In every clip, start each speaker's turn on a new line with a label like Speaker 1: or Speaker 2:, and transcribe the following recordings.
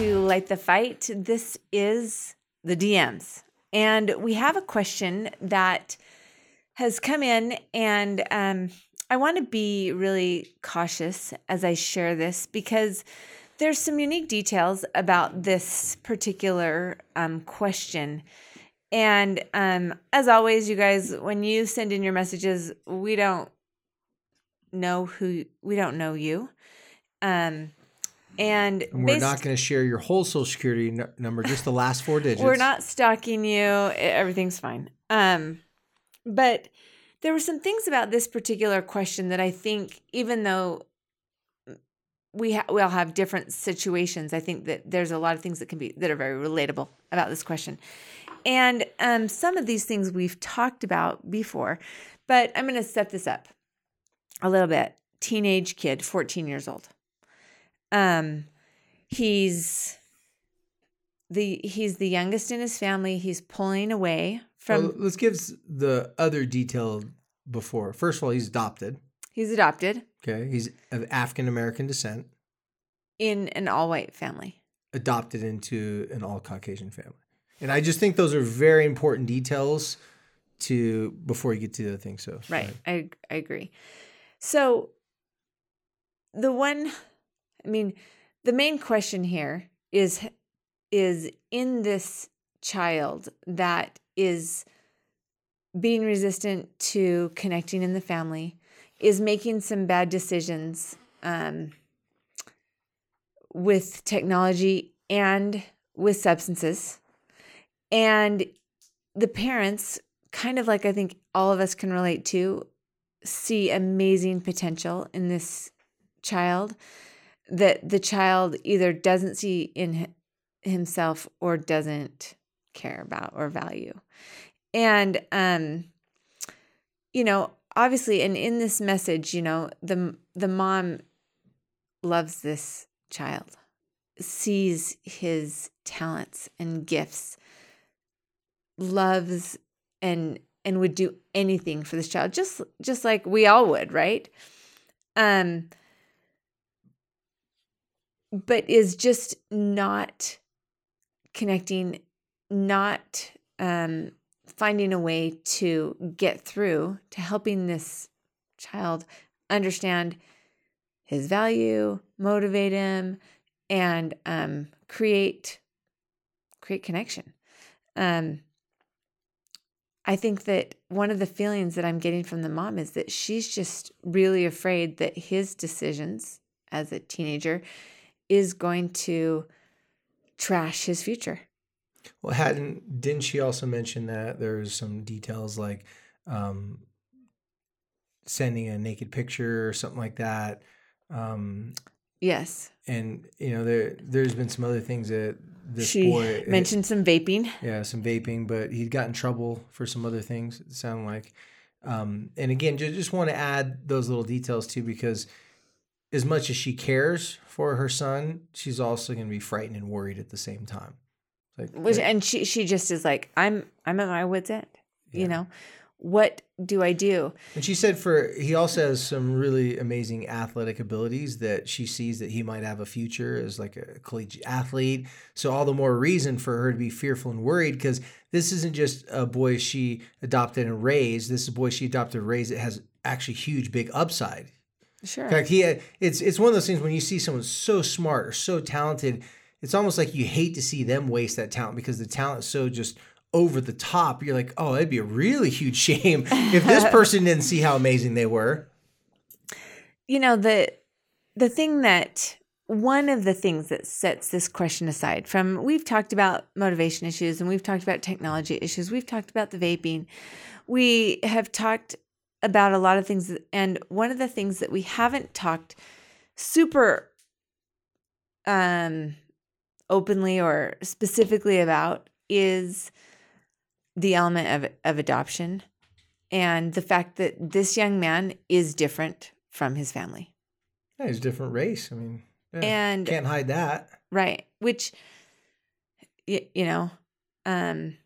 Speaker 1: To Light the Fight. This is the DMs. And we have a question that has come in, and um, I want to be really cautious as I share this because there's some unique details about this particular um, question. And um, as always, you guys, when you send in your messages, we don't know who we don't know you. Um, and
Speaker 2: And we're not going to share your whole social security n- number, just the last four digits.
Speaker 1: We're not stalking you. Everything's fine. Um, but there were some things about this particular question that I think, even though we ha- we all have different situations, I think that there's a lot of things that can be that are very relatable about this question. And um, some of these things we've talked about before, but I'm going to set this up a little bit. Teenage kid, 14 years old. Um, he's the he's the youngest in his family. He's pulling away from.
Speaker 2: Well, let's give the other detail before. First of all, he's adopted.
Speaker 1: he's adopted
Speaker 2: Okay, he's of African American descent,
Speaker 1: in an all-white family.
Speaker 2: adopted into an all Caucasian family, and I just think those are very important details to before you get to the other thing. So
Speaker 1: Right. I I agree. So the one I mean, the main question here is is in this child that is being resistant to connecting in the family, is making some bad decisions um, with technology and with substances. And the parents, kind of like I think all of us can relate to, see amazing potential in this child that the child either doesn't see in himself or doesn't care about or value. And um you know, obviously and in this message, you know, the the mom loves this child, sees his talents and gifts, loves and and would do anything for this child just just like we all would, right? Um but is just not connecting, not um, finding a way to get through to helping this child understand his value, motivate him, and um, create create connection. Um, I think that one of the feelings that I'm getting from the mom is that she's just really afraid that his decisions as a teenager is going to trash his future.
Speaker 2: Well, hadn't didn't she also mention that there's some details like um, sending a naked picture or something like that? Um,
Speaker 1: Yes.
Speaker 2: and you know there there's been some other things that this
Speaker 1: she
Speaker 2: boy
Speaker 1: mentioned some vaping.
Speaker 2: yeah some vaping but he got in trouble for some other things it sounded like um, and again just, just want to add those little details too because as much as she cares for her son she's also going to be frightened and worried at the same time like
Speaker 1: Which, and she she just is like, I'm I'm at my wits end.
Speaker 2: Yeah.
Speaker 1: You know, what do I do?
Speaker 2: And she said for he also has some really amazing athletic abilities that she sees that he might have a future as like a collegiate athlete. So all the more reason for her to be fearful and worried because this isn't just a boy she adopted and raised. This is a boy she adopted and raised that has actually huge big upside.
Speaker 1: Sure.
Speaker 2: In fact, he had, it's it's one of those things when you see someone so smart or so talented, it's almost like you hate to see them waste that talent because the talent is so just over the top. You're like, oh, it'd be a really huge shame if this person didn't see how amazing they were.
Speaker 1: you know the the thing that one of the things that sets this question aside from we've talked about motivation issues and we've talked about technology issues, we've talked about the vaping, we have talked about a lot of things. And one of the things that we haven't talked super um, openly or specifically about is the element of, of adoption and the fact that this young man is different from his family.
Speaker 2: Yeah, he's a different race. I mean, yeah,
Speaker 1: and
Speaker 2: can't hide that.
Speaker 1: Right. Which, you, you know, um,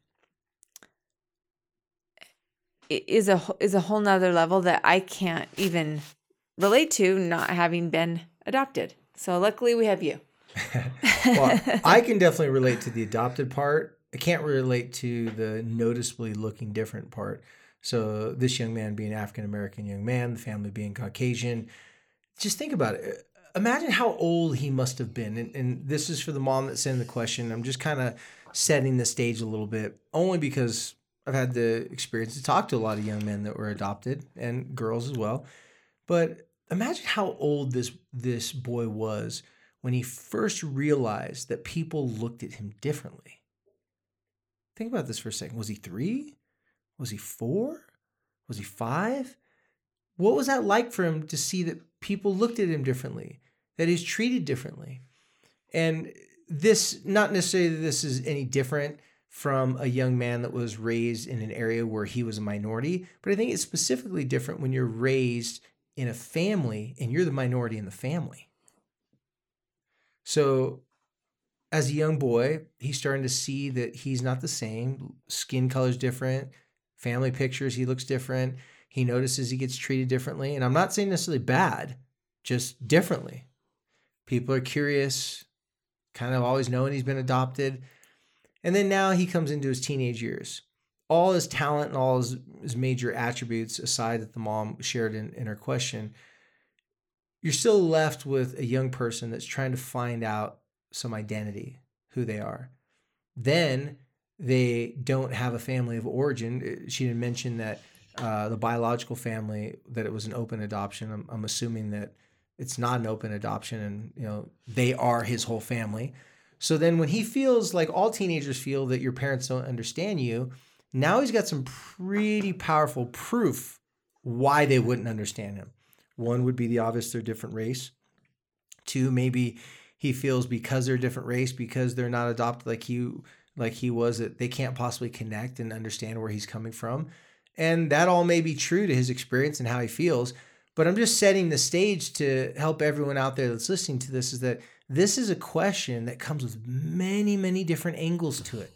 Speaker 1: is a is a whole nother level that I can't even relate to, not having been adopted. So luckily, we have you.
Speaker 2: well, I can definitely relate to the adopted part. I can't relate to the noticeably looking different part. So this young man being African American young man, the family being Caucasian. Just think about it. Imagine how old he must have been. And, and this is for the mom that sent the question. I'm just kind of setting the stage a little bit, only because I've had the experience to talk to a lot of young men that were adopted and girls as well. But imagine how old this this boy was when he first realized that people looked at him differently. Think about this for a second. Was he three? Was he four? Was he five? What was that like for him to see that people looked at him differently, that he's treated differently? And this, not necessarily this is any different from a young man that was raised in an area where he was a minority, but I think it's specifically different when you're raised in a family and you're the minority in the family. So, as a young boy, he's starting to see that he's not the same. Skin color's different, family pictures, he looks different. He notices he gets treated differently. And I'm not saying necessarily bad, just differently. People are curious, kind of always knowing he's been adopted. And then now he comes into his teenage years. All his talent and all his, his major attributes aside that the mom shared in, in her question, you're still left with a young person that's trying to find out some identity, who they are. Then they don't have a family of origin. She didn't mention that uh, the biological family that it was an open adoption. I'm, I'm assuming that it's not an open adoption, and you know they are his whole family. So then, when he feels like all teenagers feel that your parents don't understand you, now he's got some pretty powerful proof why they wouldn't understand him. One would be the obvious they're different race. Two, maybe he feels because they're different race, because they're not adopted like you like he was, that they can't possibly connect and understand where he's coming from. And that all may be true to his experience and how he feels. But I'm just setting the stage to help everyone out there that's listening to this is that this is a question that comes with many, many different angles to it.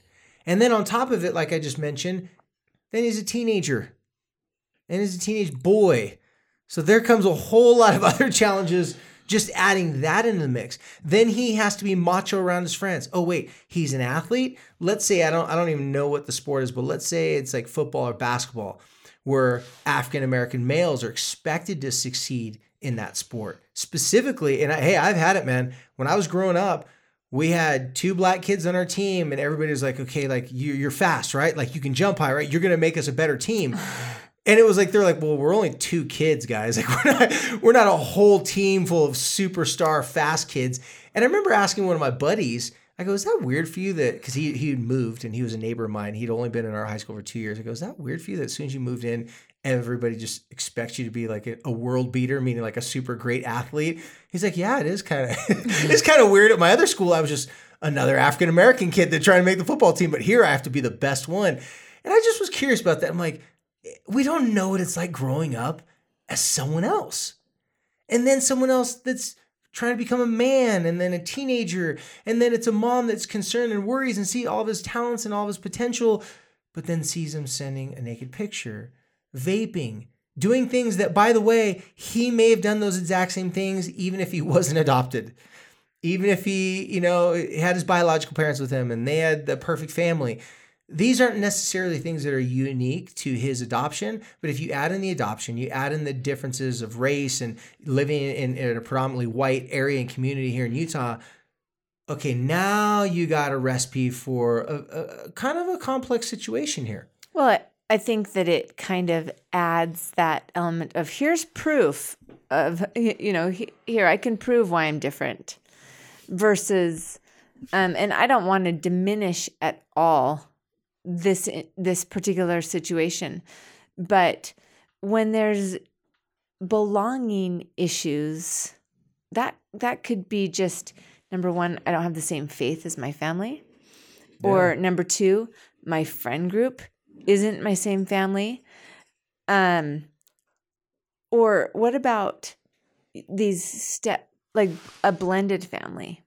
Speaker 2: And then on top of it, like I just mentioned, then he's a teenager and he's a teenage boy so there comes a whole lot of other challenges just adding that into the mix. Then he has to be macho around his friends. Oh wait, he's an athlete. Let's say I don't I don't even know what the sport is, but let's say it's like football or basketball where African American males are expected to succeed in that sport. Specifically, and I, hey, I've had it, man. When I was growing up, we had two black kids on our team, and everybody was like, okay, like you, you're fast, right? Like you can jump high, right? You're gonna make us a better team. And it was like they're like, well, we're only two kids, guys. Like we're not we're not a whole team full of superstar fast kids. And I remember asking one of my buddies, I go, is that weird for you that because he he moved and he was a neighbor of mine. He'd only been in our high school for two years. I go, is that weird for you that as soon as you moved in, everybody just expects you to be like a, a world beater, meaning like a super great athlete? He's like, yeah, it is kind of it's kind of weird. At my other school, I was just another African American kid that tried to make the football team, but here I have to be the best one. And I just was curious about that. I'm like, eh, we don't know what it's like growing up as someone else. And then someone else that's trying to become a man and then a teenager and then it's a mom that's concerned and worries and see all of his talents and all of his potential but then sees him sending a naked picture vaping doing things that by the way he may have done those exact same things even if he wasn't adopted. Even if he you know had his biological parents with him and they had the perfect family these aren't necessarily things that are unique to his adoption, but if you add in the adoption, you add in the differences of race and living in, in a predominantly white area and community here in Utah, okay, now you got a recipe for a, a, kind of a complex situation here.
Speaker 1: Well, I think that it kind of adds that element of here's proof of, you know, here, I can prove why I'm different. versus um and I don't want to diminish at all this this particular situation. But when there's belonging issues that that could be just number 1 I don't have the same faith as my family. Or number 2 my friend group isn't my same family. Um or what about these step like a blended family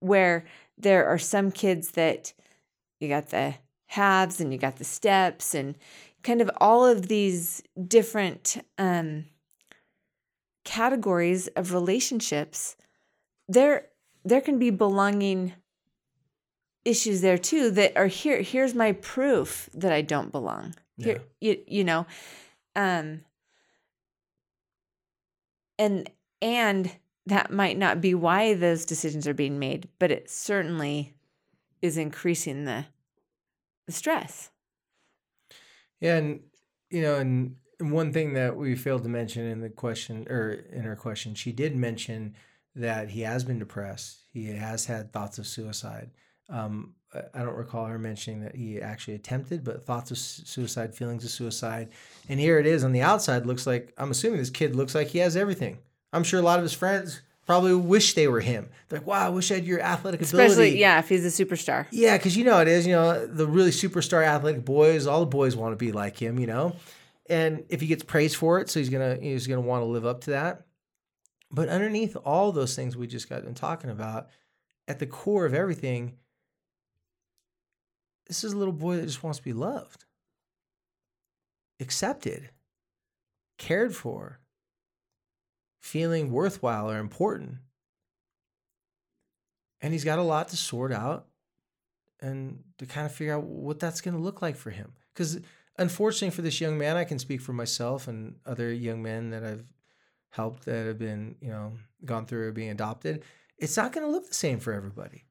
Speaker 1: where there are some kids that you got the halves and you got the steps and kind of all of these different um, categories of relationships there there can be belonging issues there too that are here here's my proof that i don't belong. Here you, you know um and and that might not be why those decisions are being made but it certainly is increasing the the stress
Speaker 2: Yeah, and you know, and, one thing that we failed to mention in the question or in her question, she did mention that he has been depressed. He has had thoughts of suicide. Um, I don't recall her mentioning that he actually attempted, but thoughts of suicide, feelings of suicide. And here it is on the outside. Looks like I'm assuming this kid looks like he has everything. I'm sure a lot of his friends probably wish they were him. They're like, wow, I wish I had your athletic ability.
Speaker 1: especially yeah if he's a superstar
Speaker 2: Yeah, because you know it is. You know the really superstar athletic boys. All the boys want to be like him. You know, and if he gets praised for it, so he's gonna he's gonna want to live up to that. But underneath all those things we just got done talking about, at the core of everything, this is a little boy that just wants to be loved, accepted, cared for, feeling worthwhile or important. And he's got a lot to sort out and to kind of figure out what that's going to look like for him. Because unfortunately for this young man, I can speak for myself and other young men that I've helped that have been, you know, gone through being adopted. It's not going to look the same for everybody.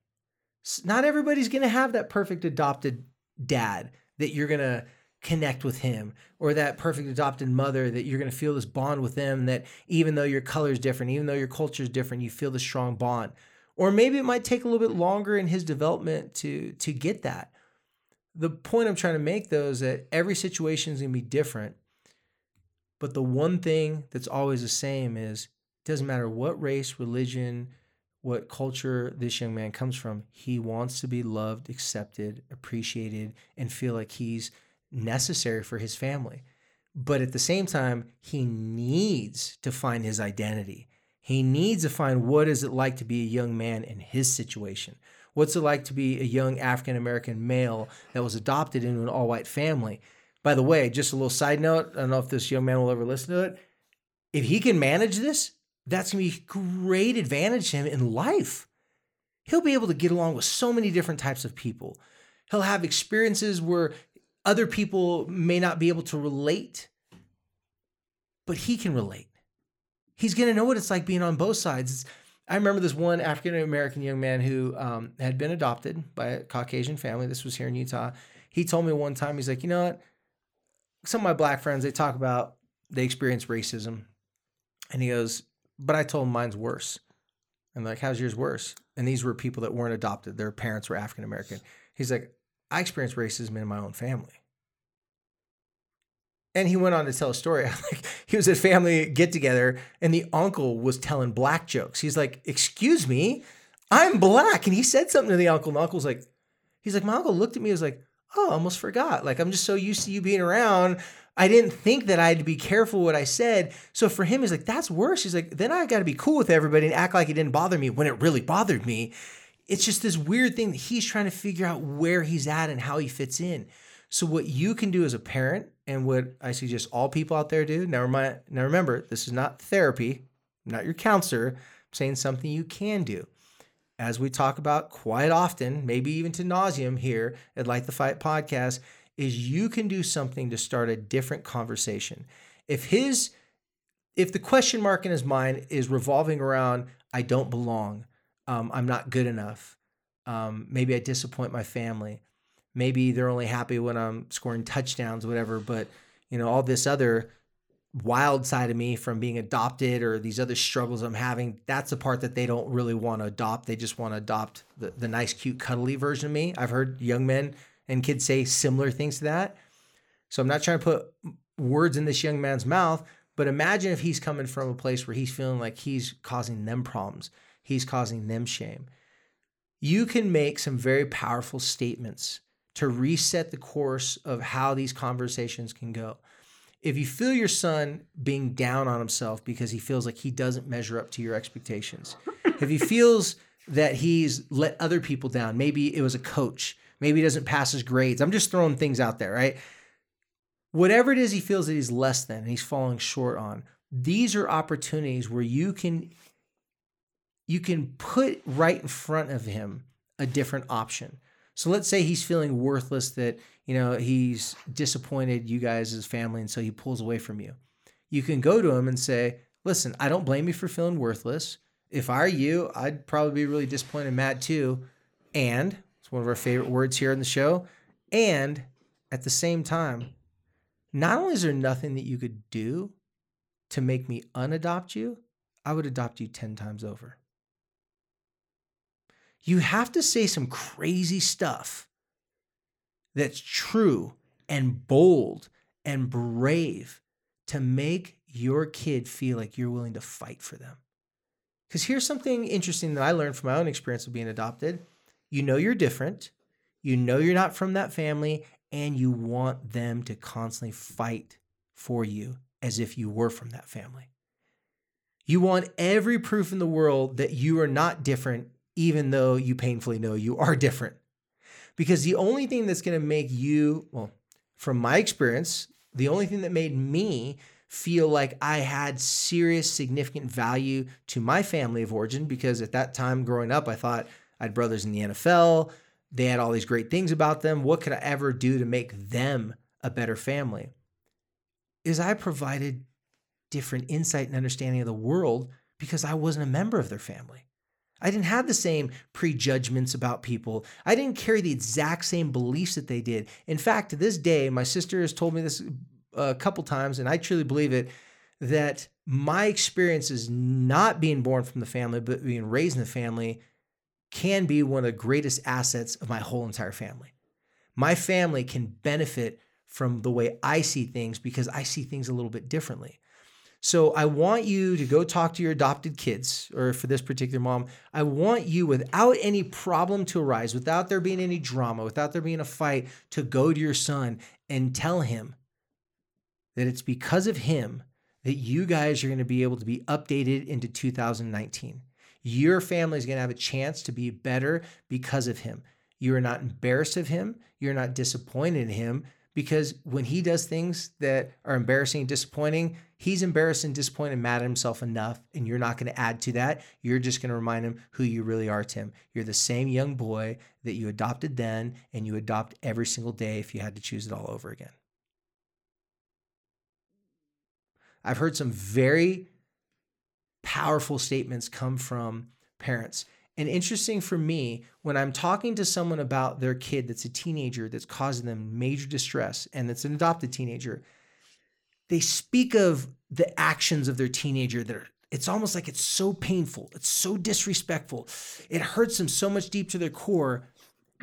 Speaker 2: Not everybody's going to have that perfect adopted dad that you're going to connect with him or that perfect adopted mother that you're going to feel this bond with them that even though your color is different, even though your culture is different, you feel this strong bond. Or maybe it might take a little bit longer in his development to to get that. The point i'm trying to make though is that every situation is going to be different but the one thing that's always the same is it doesn't matter what race religion what culture this young man comes from he wants to be loved accepted appreciated and feel like he's necessary for his family but at the same time he needs to find his identity he needs to find what is it like to be a young man in his situation. What's it like to be a young African American male that was adopted into an all white family? By the way, just a little side note, I don't know if this young man will ever listen to it. If he can manage this, that's going to be great advantage to him in life. He'll be able to get along with so many different types of people. He'll have experiences where other people may not be able to relate, but he can relate he's going to know what it's like being on both sides. I remember this one African American young man who um, had been adopted by a Caucasian family. This was here in Utah. He told me one time, he's like, you know what? Some of my black friends, they talk about they experience racism. And he goes, but I told him mine's worse. I'm like, how's yours worse? And these were people that weren't adopted. Their parents were African American. He's like, I experienced racism in my own family. And he went on to tell a story. Like he was at family get together, and the uncle was telling black jokes. He's like, "Excuse me, I'm black," and he said something to the uncle. And the uncle's like, "He's like, my uncle looked at me. and was like, oh, I almost forgot. Like I'm just so used to you being around. I didn't think that I had to be careful what I said. So for him, he's like, that's worse. He's like, then I got to be cool with everybody and act like it didn't bother me when it really bothered me. It's just this weird thing that he's trying to figure out where he's at and how he fits in. So what you can do as a parent and what I suggest all people out there do. Now, now remember, this is not therapy, I'm not your counselor. I'm saying something you can do. As we talk about quite often, maybe even to nauseum here at Light the Fight podcast, is you can do something to start a different conversation. If his if the question mark in his mind is revolving around I don't belong, um, I'm not good enough, um, maybe I disappoint my family, maybe they're only happy when I'm scoring touchdowns, whatever. But you know, all this other wild side of me from being adopted or these other struggles I'm having, that's the part that they don't really want to adopt. They just want to adopt the, the nice, cute, cuddly version of me. I've heard young men and kids say similar things to that. So I'm not trying to put words in this young man's mouth, but imagine if he's coming from a place where he's feeling like he's causing them problems, he's causing them shame. You can make some very powerful statements to reset the course of how these conversations can go if you feel your son being down on himself because he feels like he doesn't measure up to your expectations, if he feels that he's let other people down, maybe it was a coach, maybe he doesn't pass his grades. I'm just throwing things out there, right? Whatever it is he feels that he's less than and he's falling short on, these are opportunities where you can you can put right in front of him a different option. So let's say he's feeling worthless that you know, he's disappointed you guys as family, and so he pulls away from you. You can go to him and say, Listen, I don't blame you for feeling worthless. If I were you, I'd probably be really disappointed in Matt too. And it's one of our favorite words here in the show. And at the same time, not only is there nothing that you could do to make me unadopt you, I would adopt you 10 times over. You have to say some crazy stuff that's true and bold and brave to make your kid feel like you're willing to fight for them. Because here's something interesting that I learned from my own experience of being adopted. You know you're different, you know you're not from that family, and you want them to constantly fight for you as if you were from that family. You want every proof in the world that you are not different, even though you painfully know you are different. Because the only thing that's going to make you, well, from my experience, the only thing that made me feel like I had serious, significant value to my family of origin, because at that time growing up, I thought I had brothers in the NFL. They had all these great things about them. What could I ever do to make them a better family? Is I provided different insight and understanding of the world because I wasn't a member of their family. I didn't have the same prejudgments about people. I didn't carry the exact same beliefs that they did. In fact, to this day, my sister has told me this uh, a couple times, and I truly believe it that my experiences not being born from the family, but being raised in the family can be one of the greatest assets of my whole entire family. My family can benefit from the way I see things because I see things a little bit differently. So I want you to go talk to your adopted kids, or for this particular mom, I want you without any problem to arise, without there being any drama, without there being a fight, to go to your son and tell him that it's because of him that you guys are going to be able to be updated into 2019. Your family is going to have a chance to be better because of him. You are not embarrassed of him. You're not disappointed in him because when he does things that are embarrassing and disappointing, he's embarrassed and disappointed and mad at himself enough, and you're not going to add to that. You're just going to remind him who you really are, Tim. You're the same young boy that you adopted then, and you adopt every single day if you had to choose it all over again. I've heard some very powerful statements come from parents and interesting for me, when I'm talking to someone about their kid that's a teenager that's causing them major distress and it's an adopted teenager, they speak of the actions of their teenager that are it's almost like it's so painful, it's so disrespectful. It hurts them so much deep to their core.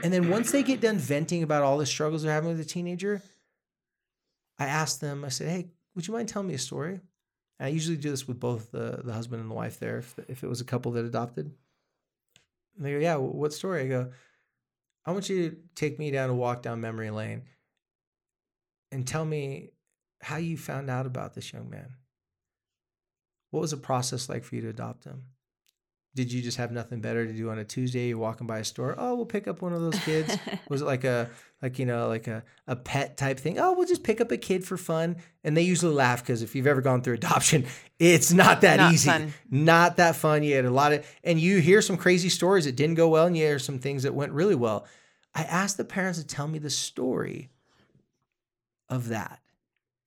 Speaker 2: And then once they get done venting about all the struggles they're having with a teenager, I ask them, I said, Hey, would you mind telling me a story? And I usually do this with both the, the husband and the wife there, if, if it was a couple that adopted. And they go, Yeah, what story? I go, I want you to take me down a walk down memory lane and tell me how you found out about this young man. What was the process like for you to adopt him? Did you just have nothing better to do on a Tuesday? You're walking by a store. Oh, we'll pick up one of those kids. was it like a like you know like a, a pet type thing? Oh, we'll just pick up a kid for fun. And they usually laugh because if you've ever gone through adoption, it's not that not easy. Fun. Not that fun. You had a lot of and you hear some crazy stories that didn't go well, and you hear some things that went really well. I asked the parents to tell me the story of that,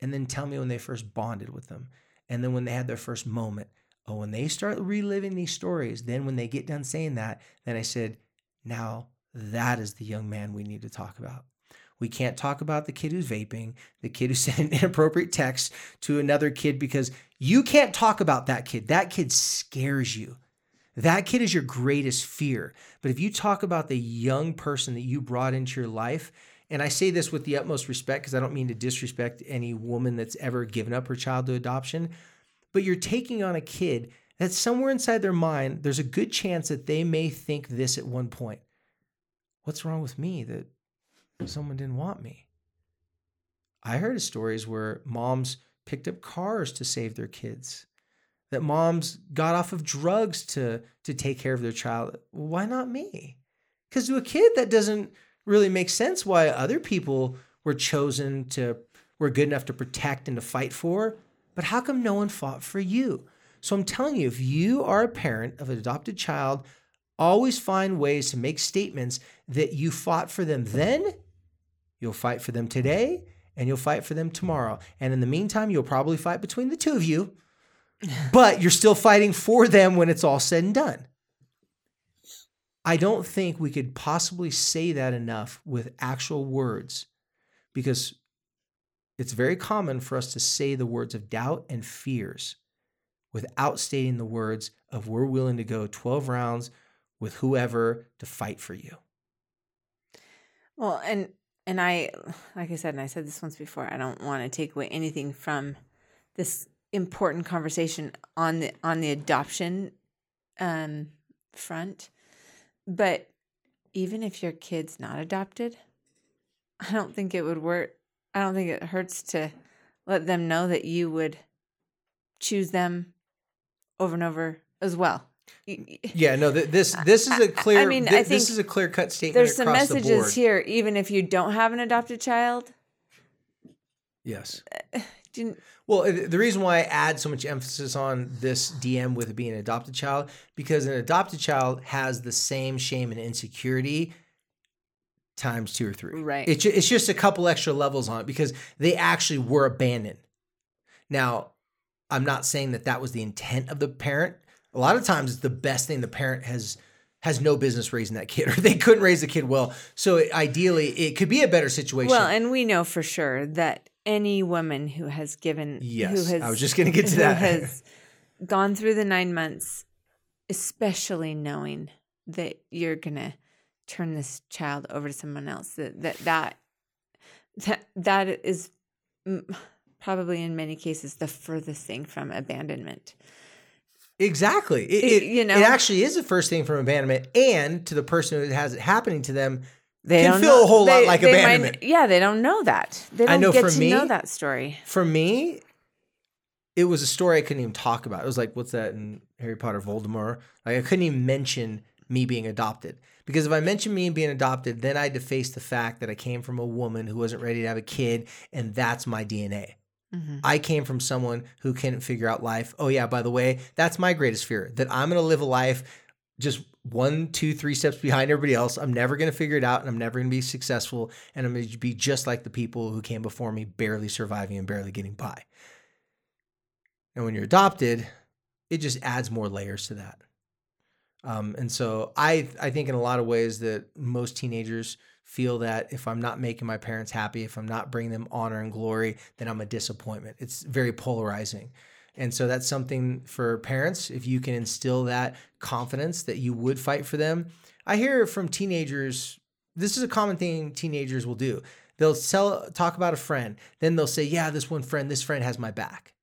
Speaker 2: and then tell me when they first bonded with them, and then when they had their first moment but when they start reliving these stories, then when they get done saying that, then I said, now that is the young man we need to talk about. We can't talk about the kid who's vaping, the kid who sent an inappropriate text to another kid because you can't talk about that kid. That kid scares you. That kid is your greatest fear. But if you talk about the young person that you brought into your life, and I say this with the utmost respect because I don't mean to disrespect any woman that's ever given up her child to adoption, but you're taking on a kid that somewhere inside their mind, there's a good chance that they may think this at one point What's wrong with me that someone didn't want me? I heard of stories where moms picked up cars to save their kids, that moms got off of drugs to, to take care of their child. Why not me? Because to a kid, that doesn't really make sense why other people were chosen to, were good enough to protect and to fight for. But how come no one fought for you? So I'm telling you, if you are a parent of an adopted child, always find ways to make statements that you fought for them then, you'll fight for them today, and you'll fight for them tomorrow. And in the meantime, you'll probably fight between the two of you, but you're still fighting for them when it's all said and done. I don't think we could possibly say that enough with actual words because it's very common for us to say the words of doubt and fears without stating the words of we're willing to go 12 rounds with whoever to fight for you.
Speaker 1: Well, and and I like I said, and I said this once before, I don't want to take away anything from this important conversation on the on the adoption um front. But even if your kid's not adopted, I don't think it would work. I don't think it hurts to let them know that you would choose them over and over as well.
Speaker 2: Yeah, no, this this is a clear. I mean, th- I think this is a clear cut statement.
Speaker 1: There's some messages here, even if you don't have an adopted child.
Speaker 2: Yes. Uh, well, the reason why I add so much emphasis on this DM with it being an adopted child because an adopted child has the same shame and insecurity times two or three.
Speaker 1: Right.
Speaker 2: It's it's just a couple extra levels on it because they actually were abandoned. Now, I'm not saying that that was the intent of the parent. A lot of times, it's the best thing the parent has has no business raising that kid, or they couldn't raise the kid well. So it, ideally, it could be a better situation.
Speaker 1: Well, and we know for sure that any woman who has given,
Speaker 2: yes,
Speaker 1: who has,
Speaker 2: I was just going to get to that,
Speaker 1: has gone through the nine months, especially knowing that you're gonna turn this child over to someone else, that that that that, that is probably in many cases the furthest thing from abandonment.
Speaker 2: Exactly. It, it, you know, it actually is the first thing from abandonment, and to the person who has it happening to them, they can feel know. a whole they, lot like abandonment.
Speaker 1: Might, yeah, they don't know that. They don't I know get for to me, know that story.
Speaker 2: For me, it was a story I couldn't even talk about. It was like, what's that in Harry Potter, Voldemort? Like I couldn't even mention me being adopted because if I mention me being adopted, then I had to face the fact that I came from a woman who wasn't ready to have a kid, and that's my DNA. Mm-hmm. I came from someone who couldn't figure out life. Oh, yeah, by the way, that's my greatest fear that I'm going to live a life just one, two, three steps behind everybody else. I'm never going to figure it out and I'm never going to be successful. And I'm going to be just like the people who came before me, barely surviving and barely getting by. And when you're adopted, it just adds more layers to that. Um, and so I, I think in a lot of ways that most teenagers feel that if I'm not making my parents happy, if I'm not bringing them honor and glory, then I'm a disappointment. It's very polarizing. And so that's something for parents, if you can instill that confidence that you would fight for them. I hear from teenagers, this is a common thing teenagers will do. They'll sell, talk about a friend, then they'll say, Yeah, this one friend, this friend has my back.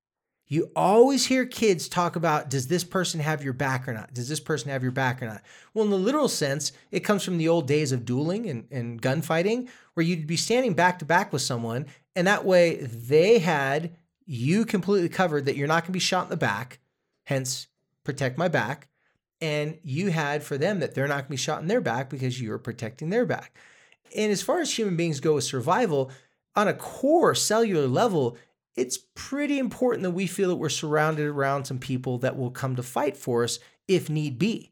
Speaker 2: You always hear kids talk about does this person have your back or not? Does this person have your back or not? Well, in the literal sense, it comes from the old days of dueling and, and gunfighting, where you'd be standing back to back with someone, and that way they had you completely covered that you're not going to be shot in the back, hence protect my back. And you had for them that they're not going to be shot in their back because you're protecting their back. And as far as human beings go with survival, on a core cellular level, it's pretty important that we feel that we're surrounded around some people that will come to fight for us if need be.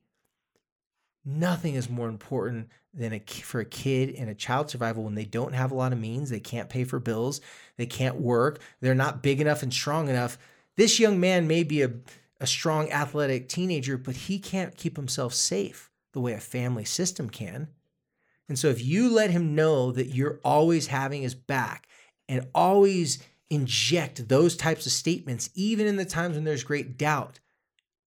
Speaker 2: Nothing is more important than a, for a kid and a child survival when they don't have a lot of means, they can't pay for bills, they can't work, they're not big enough and strong enough. This young man may be a, a strong athletic teenager, but he can't keep himself safe the way a family system can. And so if you let him know that you're always having his back and always inject those types of statements, even in the times when there's great doubt,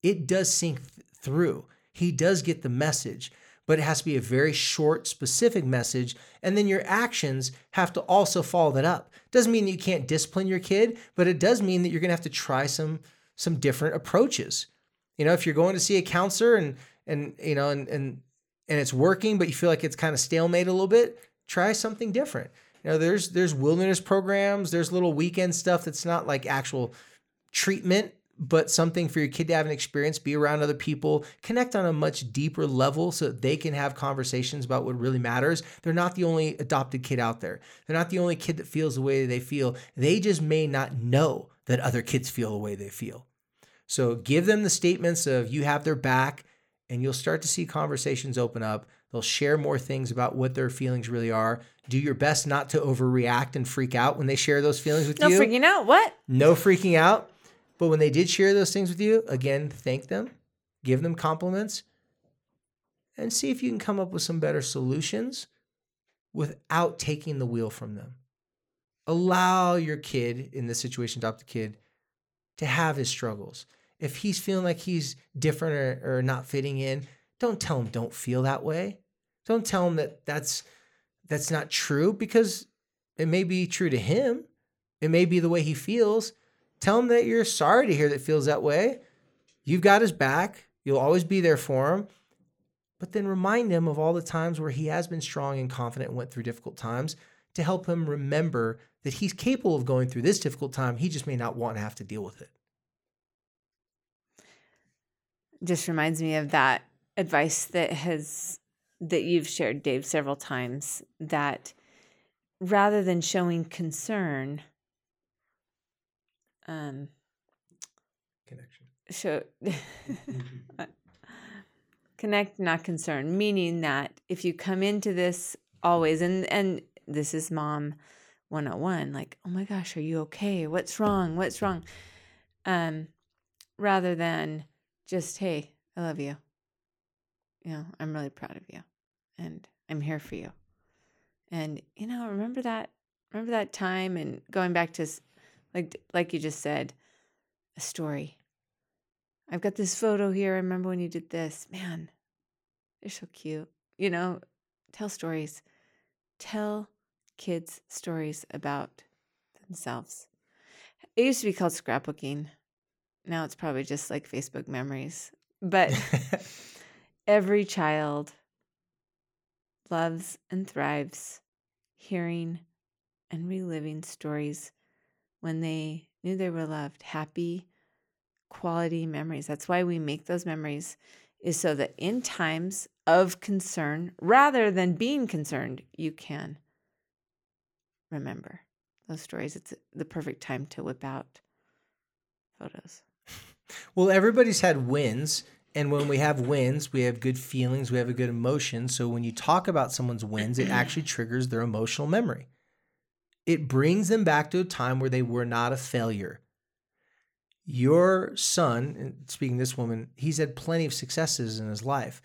Speaker 2: it does sink th- through. He does get the message, but it has to be a very short, specific message. And then your actions have to also follow that up. Doesn't mean you can't discipline your kid, but it does mean that you're going to have to try some some different approaches. You know, if you're going to see a counselor and and you know and and and it's working, but you feel like it's kind of stalemate a little bit, try something different. You know, there's there's wilderness programs, there's little weekend stuff that's not like actual treatment, but something for your kid to have an experience, be around other people, connect on a much deeper level so that they can have conversations about what really matters. They're not the only adopted kid out there. They're not the only kid that feels the way they feel. They just may not know that other kids feel the way they feel. So give them the statements of you have their back, and you'll start to see conversations open up. They'll share more things about what their feelings really are. Do your best not to overreact and freak out when they share those feelings with
Speaker 1: No
Speaker 2: you.
Speaker 1: No freaking out. What?
Speaker 2: No freaking out. But when they did share those things with you, again, thank them, give them compliments, and see if you can come up with some better solutions without taking the wheel from them. Allow your kid, in this situation, adopt the kid, to have his struggles. If he's feeling like he's different or, or not fitting in, don't tell him don't feel that way. Don't tell him that that's that's not true because it may be true to him. It may be the way he feels. Tell him that you're sorry to hear that feels that way. You've got his back. You'll always be there for him. But then remind him of all the times where he has been strong and confident and went through difficult times to help him remember that he's capable of going through this difficult time. He just may not want to have to deal with it.
Speaker 1: Just reminds me of that advice that has that you've shared, Dave, several times. That rather than showing concern, um,
Speaker 2: Connection.
Speaker 1: show connect not concern. Meaning that if you come into this always and and this is mom 101 like oh my gosh are you okay? What's wrong? What's wrong? Um rather than just hey i love you you know i'm really proud of you and i'm here for you and you know remember that remember that time and going back to like like you just said a story I've got this photo here. I remember when you did this. Man, they're so cute. You know, tell stories. Tell kids stories about themselves. It used to be called scrapbooking. Now it's probably just like Facebook memories. But every child loves and thrives hearing and reliving stories when they knew they were loved, happy, quality memories. That's why we make those memories is so that in times of concern, rather than being concerned, you can remember those stories. It's the perfect time to whip out photos.
Speaker 2: Well, everybody's had wins. And when we have wins, we have good feelings, we have a good emotion. So when you talk about someone's wins, it actually triggers their emotional memory. It brings them back to a time where they were not a failure. Your son, speaking this woman, he's had plenty of successes in his life.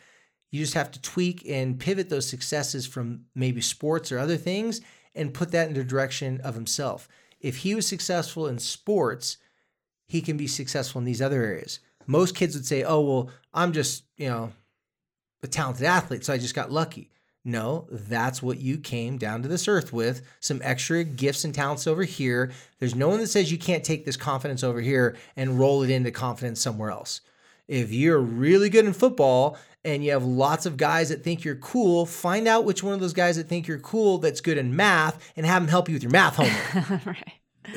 Speaker 2: You just have to tweak and pivot those successes from maybe sports or other things and put that in the direction of himself. If he was successful in sports, he can be successful in these other areas. Most kids would say, "Oh, well, I'm just, you know, a talented athlete, so I just got lucky." No, that's what you came down to this earth with some extra gifts and talents over here. There's no one that says you can't take this confidence over here and roll it into confidence somewhere else. If you're really good in football and you have lots of guys that think you're cool, find out which one of those guys that think you're cool that's good in math and have them help you with your math homework.
Speaker 1: right.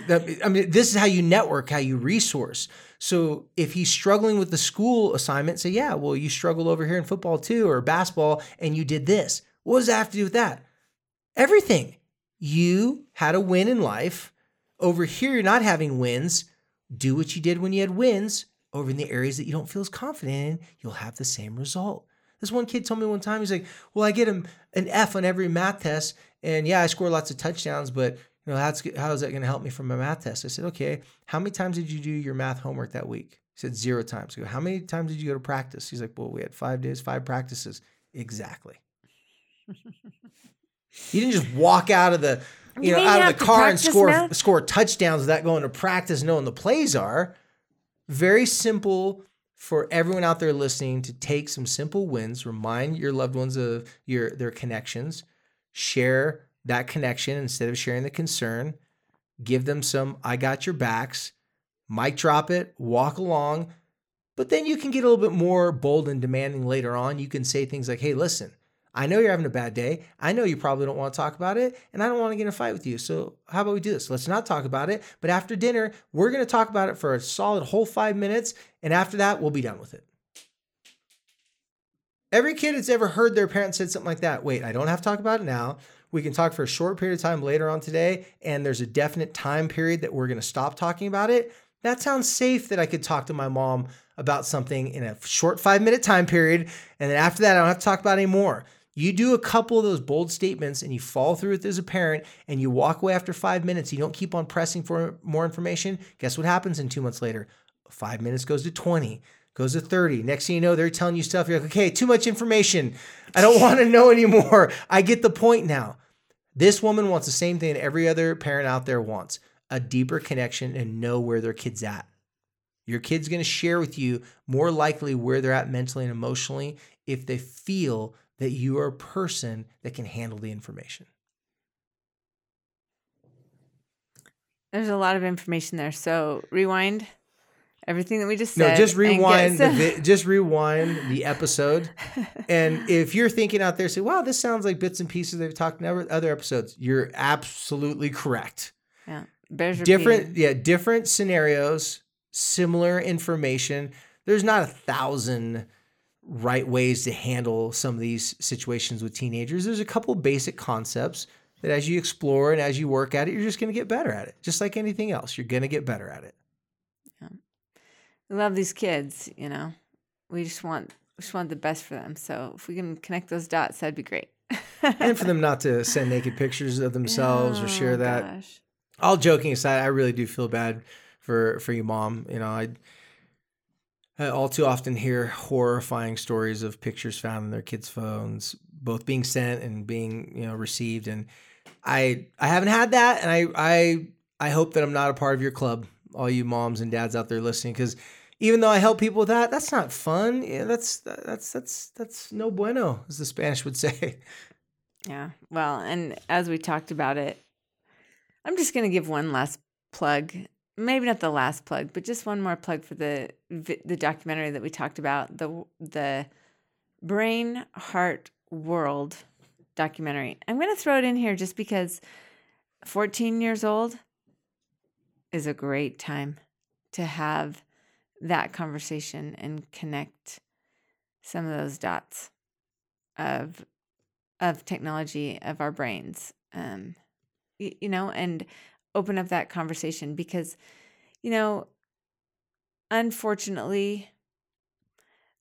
Speaker 2: I mean, this is how you network, how you resource. So if he's struggling with the school assignment, say, yeah, well, you struggled over here in football too, or basketball, and you did this. What does that have to do with that? Everything. You had a win in life. Over here, you're not having wins. Do what you did when you had wins. Over in the areas that you don't feel as confident in, you'll have the same result. This one kid told me one time, he's like, Well, I get an F on every math test. And yeah, I score lots of touchdowns, but you know, how's, how is that going to help me for my math test? I said, Okay, how many times did you do your math homework that week? He said, Zero times. I go, How many times did you go to practice? He's like, Well, we had five days, five practices. Exactly. You didn't just walk out of the you,
Speaker 1: You
Speaker 2: know out of the car and score
Speaker 1: math?
Speaker 2: score touchdowns without going to practice knowing the plays are. Very simple for everyone out there listening to take some simple wins, remind your loved ones of your their connections, share that connection instead of sharing the concern, give them some I got your backs, mic drop it, walk along, but then you can get a little bit more bold and demanding later on. You can say things like, "Hey, listen, I know you're having a bad day. I know you probably don't want to talk about it, and I don't want to get in a fight with you. So, how about we do this? Let's not talk about it. But after dinner, we're going to talk about it for a solid whole five minutes. And after that, we'll be done with it. Every kid that's ever heard their parents said something like that wait, I don't have to talk about it now. We can talk for a short period of time later on today, and there's a definite time period that we're going to stop talking about it. That sounds safe that I could talk to my mom about something in a short five minute time period. And then after that, I don't have to talk about anymore. You do a couple of those bold statements and you follow through with it as a parent and you walk away after five minutes. You don't keep on pressing for more information. Guess what happens in two months later? Five minutes goes to 20, goes to 30. Next thing you know, they're telling you stuff. You're like, okay, too much information. I don't want to know anymore. I get the point now. This woman wants the same thing every other parent out there wants a deeper connection and know where their kid's at. Your kid's going to share with you more likely where they're at mentally and emotionally if they feel that you are a person that can handle the information.
Speaker 1: There's a lot of information there. So rewind everything that we just said. No, just
Speaker 2: rewind the
Speaker 1: some-
Speaker 2: vi- just rewind the episode. And if you're thinking out there, say, "Wow, this sounds like bits and pieces they've talked in other other episodes," you're absolutely correct.
Speaker 1: yeah, bears
Speaker 2: different
Speaker 1: repeating.
Speaker 2: yeah different scenarios similar information there's not a thousand right ways to handle some of these situations with teenagers there's a couple basic concepts that as you explore and as you work at it you're just going to get better at it just like anything else you're going to get better at it
Speaker 1: We love these kids. You know, we just want we just want the best for them. So if we can connect those dots, that'd be great.
Speaker 2: and for them not to send naked pictures of themselves or share
Speaker 1: Oh,
Speaker 2: that
Speaker 1: gosh.
Speaker 2: all joking aside, I really do feel bad for for you, mom. You know, I, I all too often hear horrifying stories of pictures found in their kids' phones, both being sent and being you know received. And I I haven't had that, and I I I hope that I'm not a part of your club, all you moms and dads out there listening, because even though I help people with that, that's not fun. Yeah, that's that's that's that's no bueno, as the Spanish would say.
Speaker 1: Yeah. Well, and as we talked about it, I'm just going to give one last plug. Maybe not the last plug, but just one more plug for the the documentary that we talked about, the the Brain Heart World documentary. I'm going to throw it in here just because 14 years old is a great time to have that conversation and connect some of those dots of of technology of our brains um y- you know and open up that conversation because you know unfortunately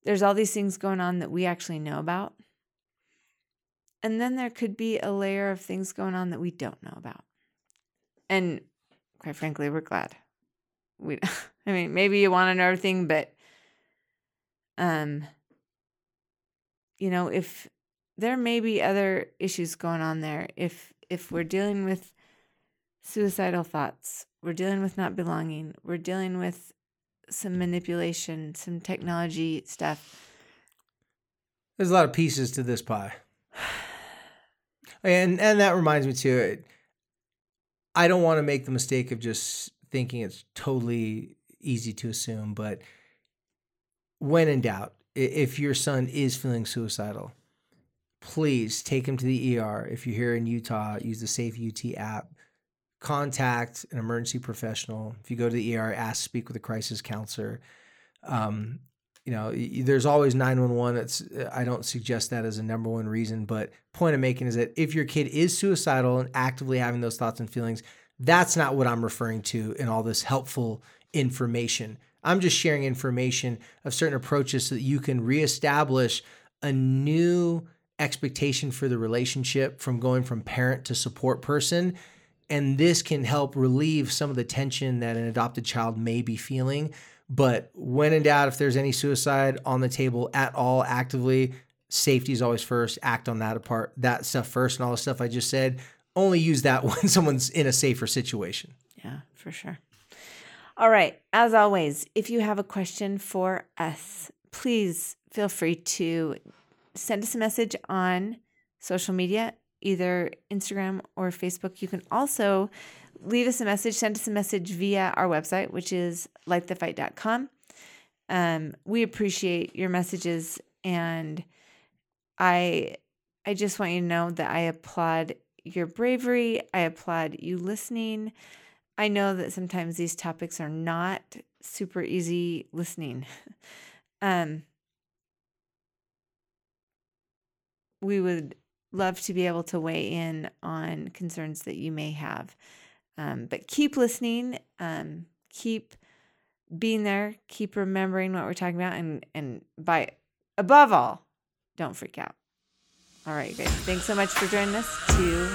Speaker 1: there's all these things going on that we actually know about. And then there could be a layer of things going on that we don't know about. And quite frankly we're glad we i mean maybe you want to know everything but um you know if there may be other issues going on there if if we're dealing with suicidal thoughts we're dealing with not belonging we're dealing with some manipulation some technology stuff
Speaker 2: There's a lot of pieces to this pie. And and that reminds me too. I don't want to make the mistake of just thinking it's totally easy to assume, but when in doubt, if your son is feeling suicidal, please take him to the ER. If you're here in Utah, use the Safe UT app. Contact an emergency professional. If you go to the ER, ask speak with a crisis counselor. Um, you know, there's always 911. That's I don't suggest that as a number one reason, but point I'm making is that if your kid is suicidal and actively having those thoughts and feelings, that's not what I'm referring to in all this helpful information. I'm just sharing information of certain approaches so that you can reestablish a new expectation for the relationship from going from parent to support person. And this can help relieve some of the tension that an adopted child may be feeling. But when in doubt, if there's any suicide on the table at all actively, safety is always first. Act on that apart, that stuff first, and all the stuff I just said. Only use that when someone's in a safer situation.
Speaker 1: Yeah, for sure. All right. As always, if you have a question for us, please feel free to send us a message on social media, either Instagram or Facebook. You can also leave us a message, send us a message via our website, which is lightthefight.com. Um, we appreciate your messages and I I just want you to know that I applaud your bravery. I applaud you listening. I know that sometimes these topics are not super easy listening. um we would love to be able to weigh in on concerns that you may have. Um, but keep listening, um, keep being there, keep remembering what we're talking about, and and by above all, don't freak out. All right, guys. Thanks so much for joining us to